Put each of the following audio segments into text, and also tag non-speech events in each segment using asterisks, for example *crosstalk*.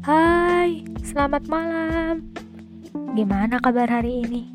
Hai, selamat malam. Gimana kabar hari ini?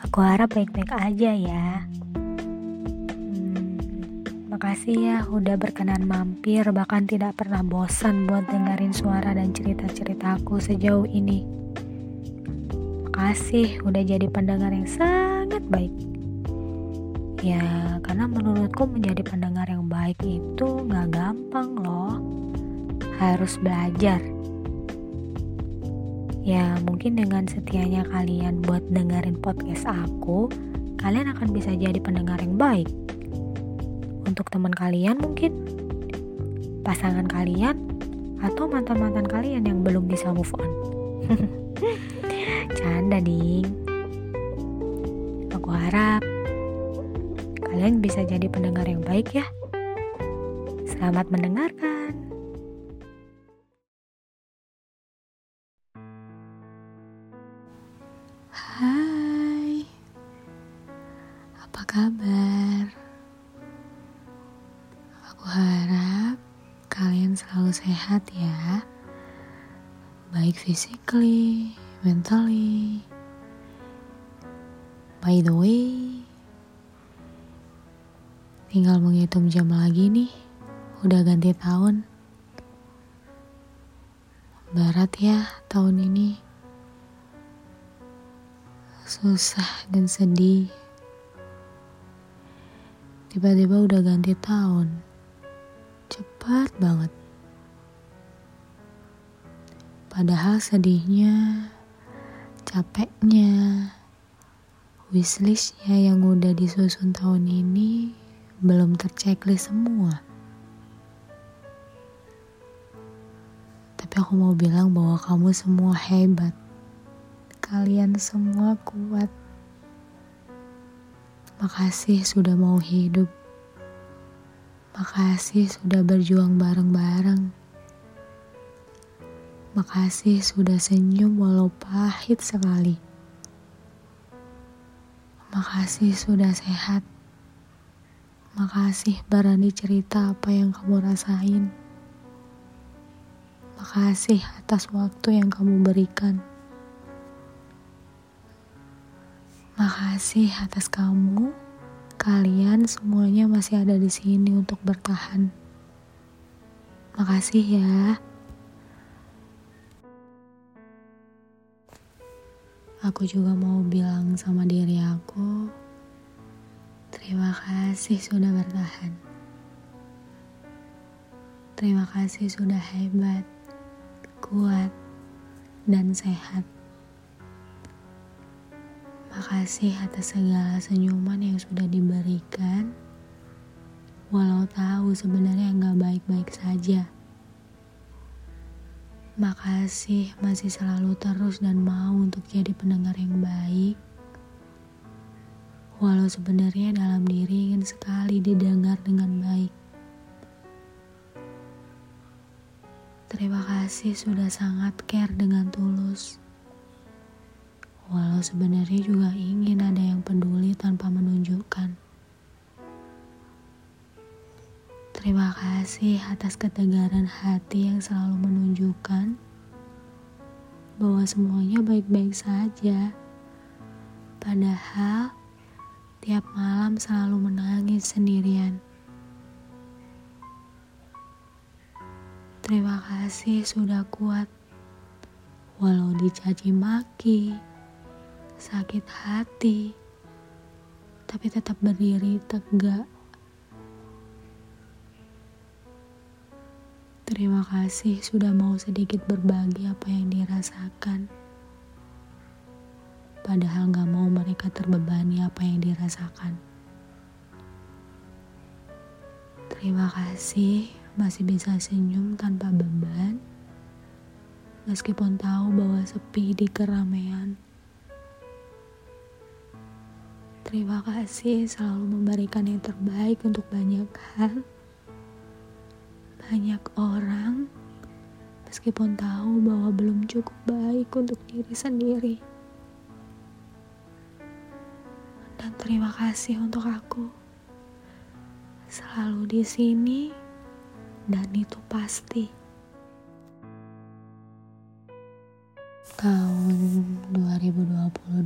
Aku harap baik-baik aja ya. Hmm, makasih ya udah berkenan mampir bahkan tidak pernah bosan buat dengerin suara dan cerita-ceritaku sejauh ini. Makasih udah jadi pendengar yang sangat baik. Ya, karena menurutku menjadi pendengar yang baik itu gak gampang loh. Harus belajar. Ya, mungkin dengan setianya kalian buat dengerin podcast aku, kalian akan bisa jadi pendengar yang baik. Untuk teman kalian mungkin, pasangan kalian, atau mantan-mantan kalian yang belum bisa move on. *laughs* Canda, ding. Aku harap kalian bisa jadi pendengar yang baik ya. Selamat mendengarkan. Sehat ya, baik physically, mentally. By the way, Tinggal menghitung jam lagi nih, udah ganti tahun. Berat ya tahun ini. Susah dan sedih. Tiba-tiba udah ganti tahun. Cepat banget. Padahal sedihnya, capeknya, wishlistnya yang udah disusun tahun ini belum terchecklist semua. Tapi aku mau bilang bahwa kamu semua hebat. Kalian semua kuat. Makasih sudah mau hidup. Makasih sudah berjuang bareng-bareng. Makasih sudah senyum walau pahit sekali. Makasih sudah sehat. Makasih berani cerita apa yang kamu rasain. Makasih atas waktu yang kamu berikan. Makasih atas kamu. Kalian semuanya masih ada di sini untuk bertahan. Makasih ya. Aku juga mau bilang sama diri aku, Terima kasih sudah bertahan. Terima kasih sudah hebat, kuat, dan sehat. Makasih atas segala senyuman yang sudah diberikan, walau tahu sebenarnya nggak baik-baik saja. Makasih masih selalu terus dan mau untuk jadi pendengar yang baik walau sebenarnya dalam diri ingin sekali didengar dengan baik. Terima kasih sudah sangat care dengan tulus. Walau sebenarnya juga ingin ada yang peduli tanpa menunjukkan. Terima kasih atas ketegaran hati yang selalu menunjukkan bahwa semuanya baik-baik saja. Padahal tiap malam selalu menangis sendirian. Terima kasih sudah kuat, walau dicaci maki, sakit hati, tapi tetap berdiri tegak. Terima kasih sudah mau sedikit berbagi apa yang dirasakan padahal gak mau mereka terbebani apa yang dirasakan. Terima kasih masih bisa senyum tanpa beban, meskipun tahu bahwa sepi di keramaian. Terima kasih selalu memberikan yang terbaik untuk banyak hal, banyak orang, meskipun tahu bahwa belum cukup baik untuk diri sendiri. dan terima kasih untuk aku. Selalu di sini dan itu pasti. Tahun 2022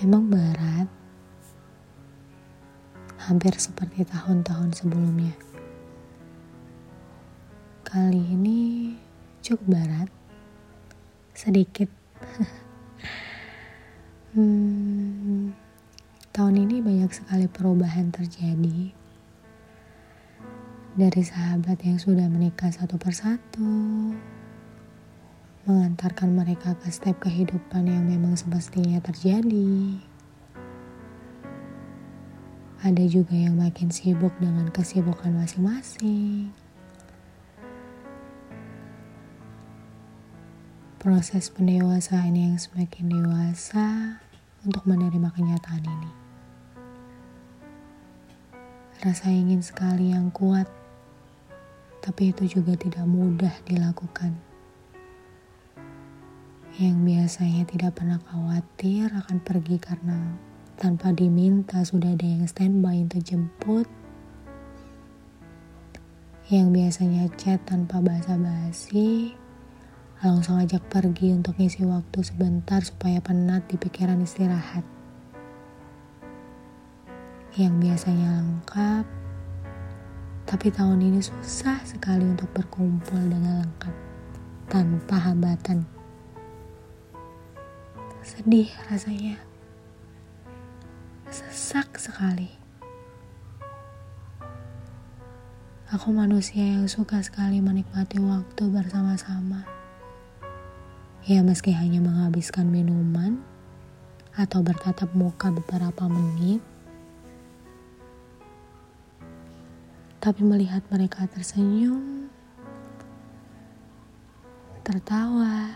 memang berat, hampir seperti tahun-tahun sebelumnya. Kali ini cukup berat, sedikit. *laughs* hmm, tahun ini banyak sekali perubahan terjadi dari sahabat yang sudah menikah satu persatu, mengantarkan mereka ke step kehidupan yang memang semestinya terjadi. Ada juga yang makin sibuk dengan kesibukan masing-masing. Proses pendewasaan yang semakin dewasa untuk menerima kenyataan ini. Rasa ingin sekali yang kuat tapi itu juga tidak mudah dilakukan. Yang biasanya tidak pernah khawatir akan pergi karena tanpa diminta sudah ada yang standby untuk jemput. Yang biasanya chat tanpa basa-basi, langsung ajak pergi untuk ngisi waktu sebentar supaya penat di pikiran istirahat. Yang biasanya lengkap, tapi tahun ini susah sekali untuk berkumpul dengan lengkap tanpa hambatan. Sedih rasanya. Sesak sekali. Aku manusia yang suka sekali menikmati waktu bersama-sama. Ya meski hanya menghabiskan minuman atau bertatap muka beberapa menit, Tapi melihat mereka tersenyum, tertawa,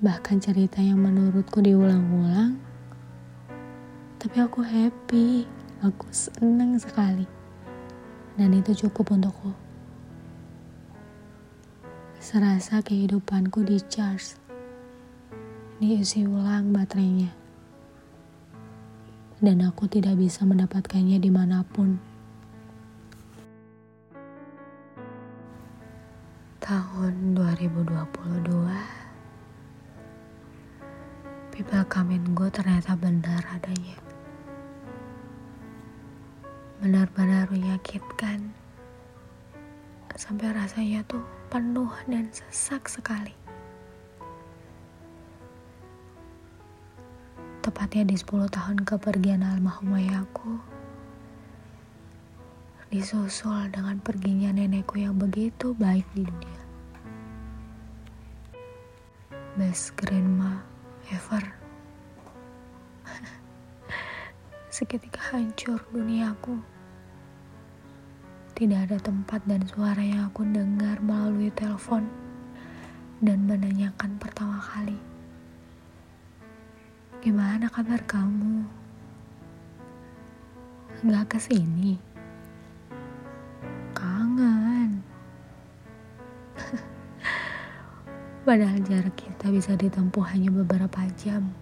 bahkan cerita yang menurutku diulang-ulang, tapi aku happy, aku senang sekali. Dan itu cukup untukku. Serasa kehidupanku di charge, diisi ulang baterainya. Dan aku tidak bisa mendapatkannya di mana pun. tahun 2022 kamin gue ternyata benar adanya. Benar-benar menyakitkan. Sampai rasanya tuh penuh dan sesak sekali. Tepatnya di 10 tahun kepergian almarhum ayahku disusul dengan perginya nenekku yang begitu baik di dunia. Best grandma ever. Seketika hancur duniaku. Tidak ada tempat dan suara yang aku dengar melalui telepon dan menanyakan pertama kali. Gimana kabar kamu? Gak ke sini? *laughs* Padahal jarak kita bisa ditempuh hanya beberapa jam.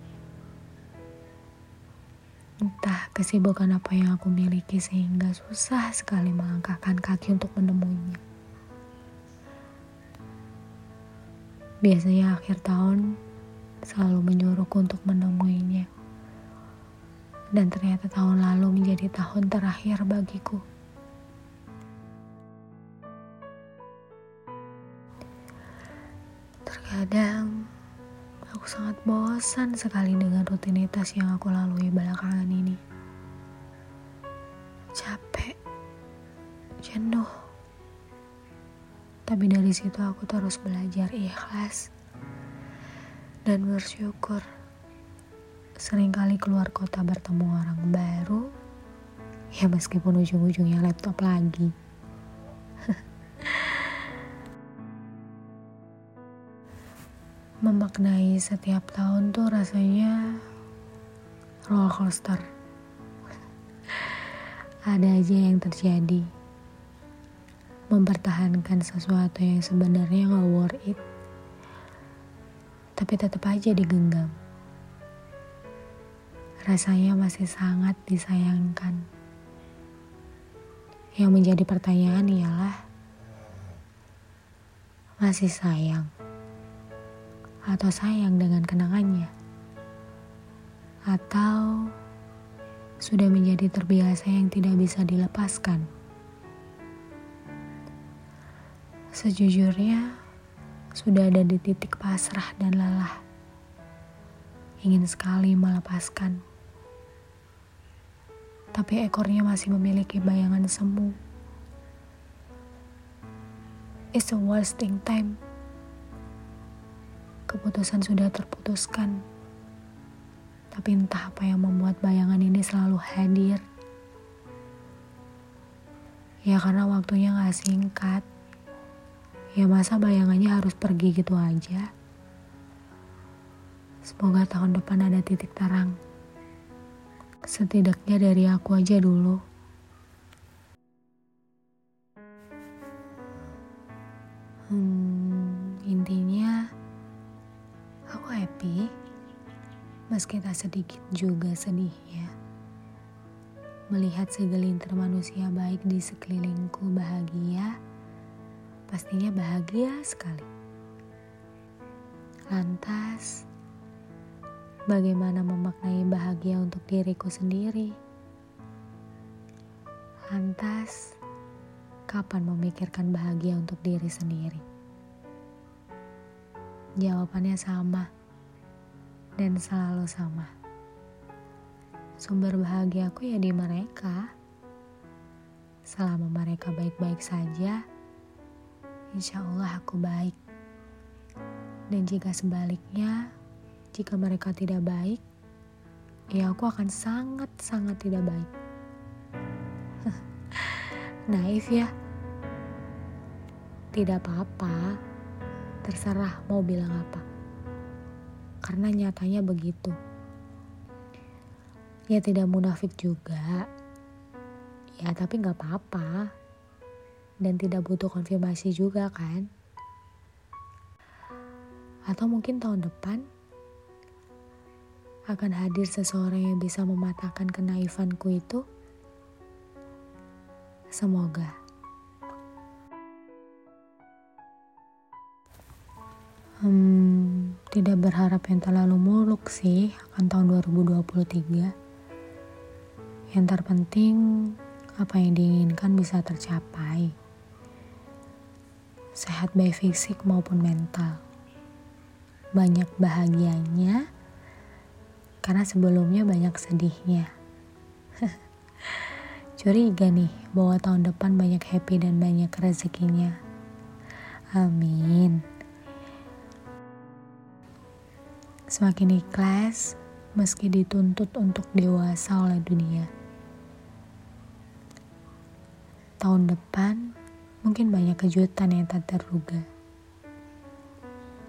Entah kesibukan apa yang aku miliki sehingga susah sekali melangkahkan kaki untuk menemuinya. Biasanya akhir tahun selalu menyuruhku untuk menemuinya. Dan ternyata tahun lalu menjadi tahun terakhir bagiku. Terkadang aku sangat bosan sekali dengan rutinitas yang aku lalui belakangan ini. Capek, jenuh. Tapi dari situ aku terus belajar ikhlas dan bersyukur. Seringkali keluar kota bertemu orang baru, ya meskipun ujung-ujungnya laptop lagi. Memaknai setiap tahun tuh rasanya roller coaster. *laughs* Ada aja yang terjadi. Mempertahankan sesuatu yang sebenarnya gak worth it. Tapi tetap aja digenggam. Rasanya masih sangat disayangkan. Yang menjadi pertanyaan ialah Masih sayang atau sayang dengan kenangannya? Atau sudah menjadi terbiasa yang tidak bisa dilepaskan? Sejujurnya, sudah ada di titik pasrah dan lelah. Ingin sekali melepaskan. Tapi ekornya masih memiliki bayangan semu It's a wasting time. Keputusan sudah terputuskan. Tapi entah apa yang membuat bayangan ini selalu hadir. Ya karena waktunya gak singkat. Ya masa bayangannya harus pergi gitu aja. Semoga tahun depan ada titik terang. Setidaknya dari aku aja dulu. Meski tak sedikit juga sedihnya melihat segelintir manusia baik di sekelilingku bahagia pastinya bahagia sekali. Lantas bagaimana memaknai bahagia untuk diriku sendiri? Lantas kapan memikirkan bahagia untuk diri sendiri? Jawabannya sama dan selalu sama. Sumber bahagiaku ya di mereka. Selama mereka baik-baik saja, insya Allah aku baik. Dan jika sebaliknya, jika mereka tidak baik, ya aku akan sangat-sangat tidak baik. *laughs* Naif ya? Tidak apa-apa, terserah mau bilang apa. Karena nyatanya begitu. Ya tidak munafik juga. Ya tapi gak apa-apa. Dan tidak butuh konfirmasi juga kan. Atau mungkin tahun depan akan hadir seseorang yang bisa mematahkan kenaifanku itu Semoga. Hmm, tidak berharap yang terlalu muluk sih akan tahun 2023. Yang terpenting apa yang diinginkan bisa tercapai. Sehat baik fisik maupun mental. Banyak bahagianya karena sebelumnya banyak sedihnya. *laughs* Curiga nih bahwa tahun depan banyak happy dan banyak rezekinya. Amin. Semakin ikhlas meski dituntut untuk dewasa oleh dunia. Tahun depan mungkin banyak kejutan yang tak terduga.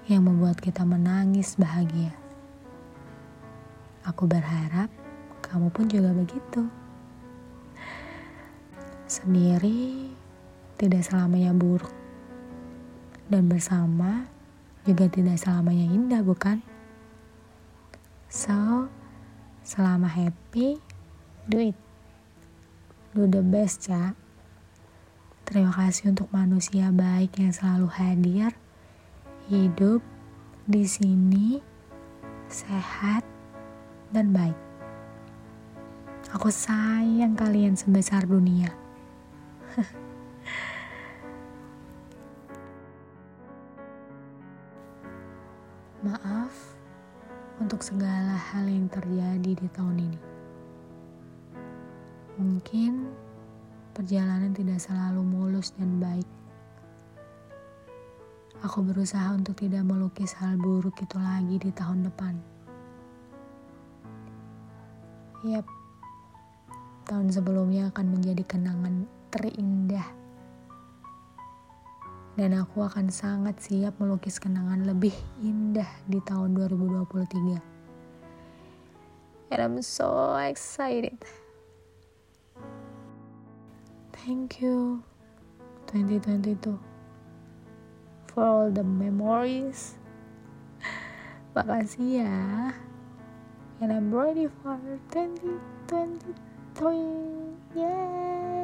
Yang membuat kita menangis bahagia. Aku berharap kamu pun juga begitu. Sendiri tidak selamanya buruk. Dan bersama juga tidak selamanya indah, bukan? So, selama happy, do it. Do the best, ya. Terima kasih untuk manusia baik yang selalu hadir, hidup di sini, sehat, dan baik. Aku sayang kalian sebesar dunia. *laughs* Maaf untuk segala hal yang terjadi di tahun ini. Mungkin perjalanan tidak selalu mulus dan baik. Aku berusaha untuk tidak melukis hal buruk itu lagi di tahun depan. Yap, tahun sebelumnya akan menjadi kenangan terindah. Dan aku akan sangat siap melukis kenangan lebih indah di tahun 2023. And I'm so excited. Thank you 2022 for all the memories. *laughs* Makasih ya. And I'm ready for 2023. Yeah.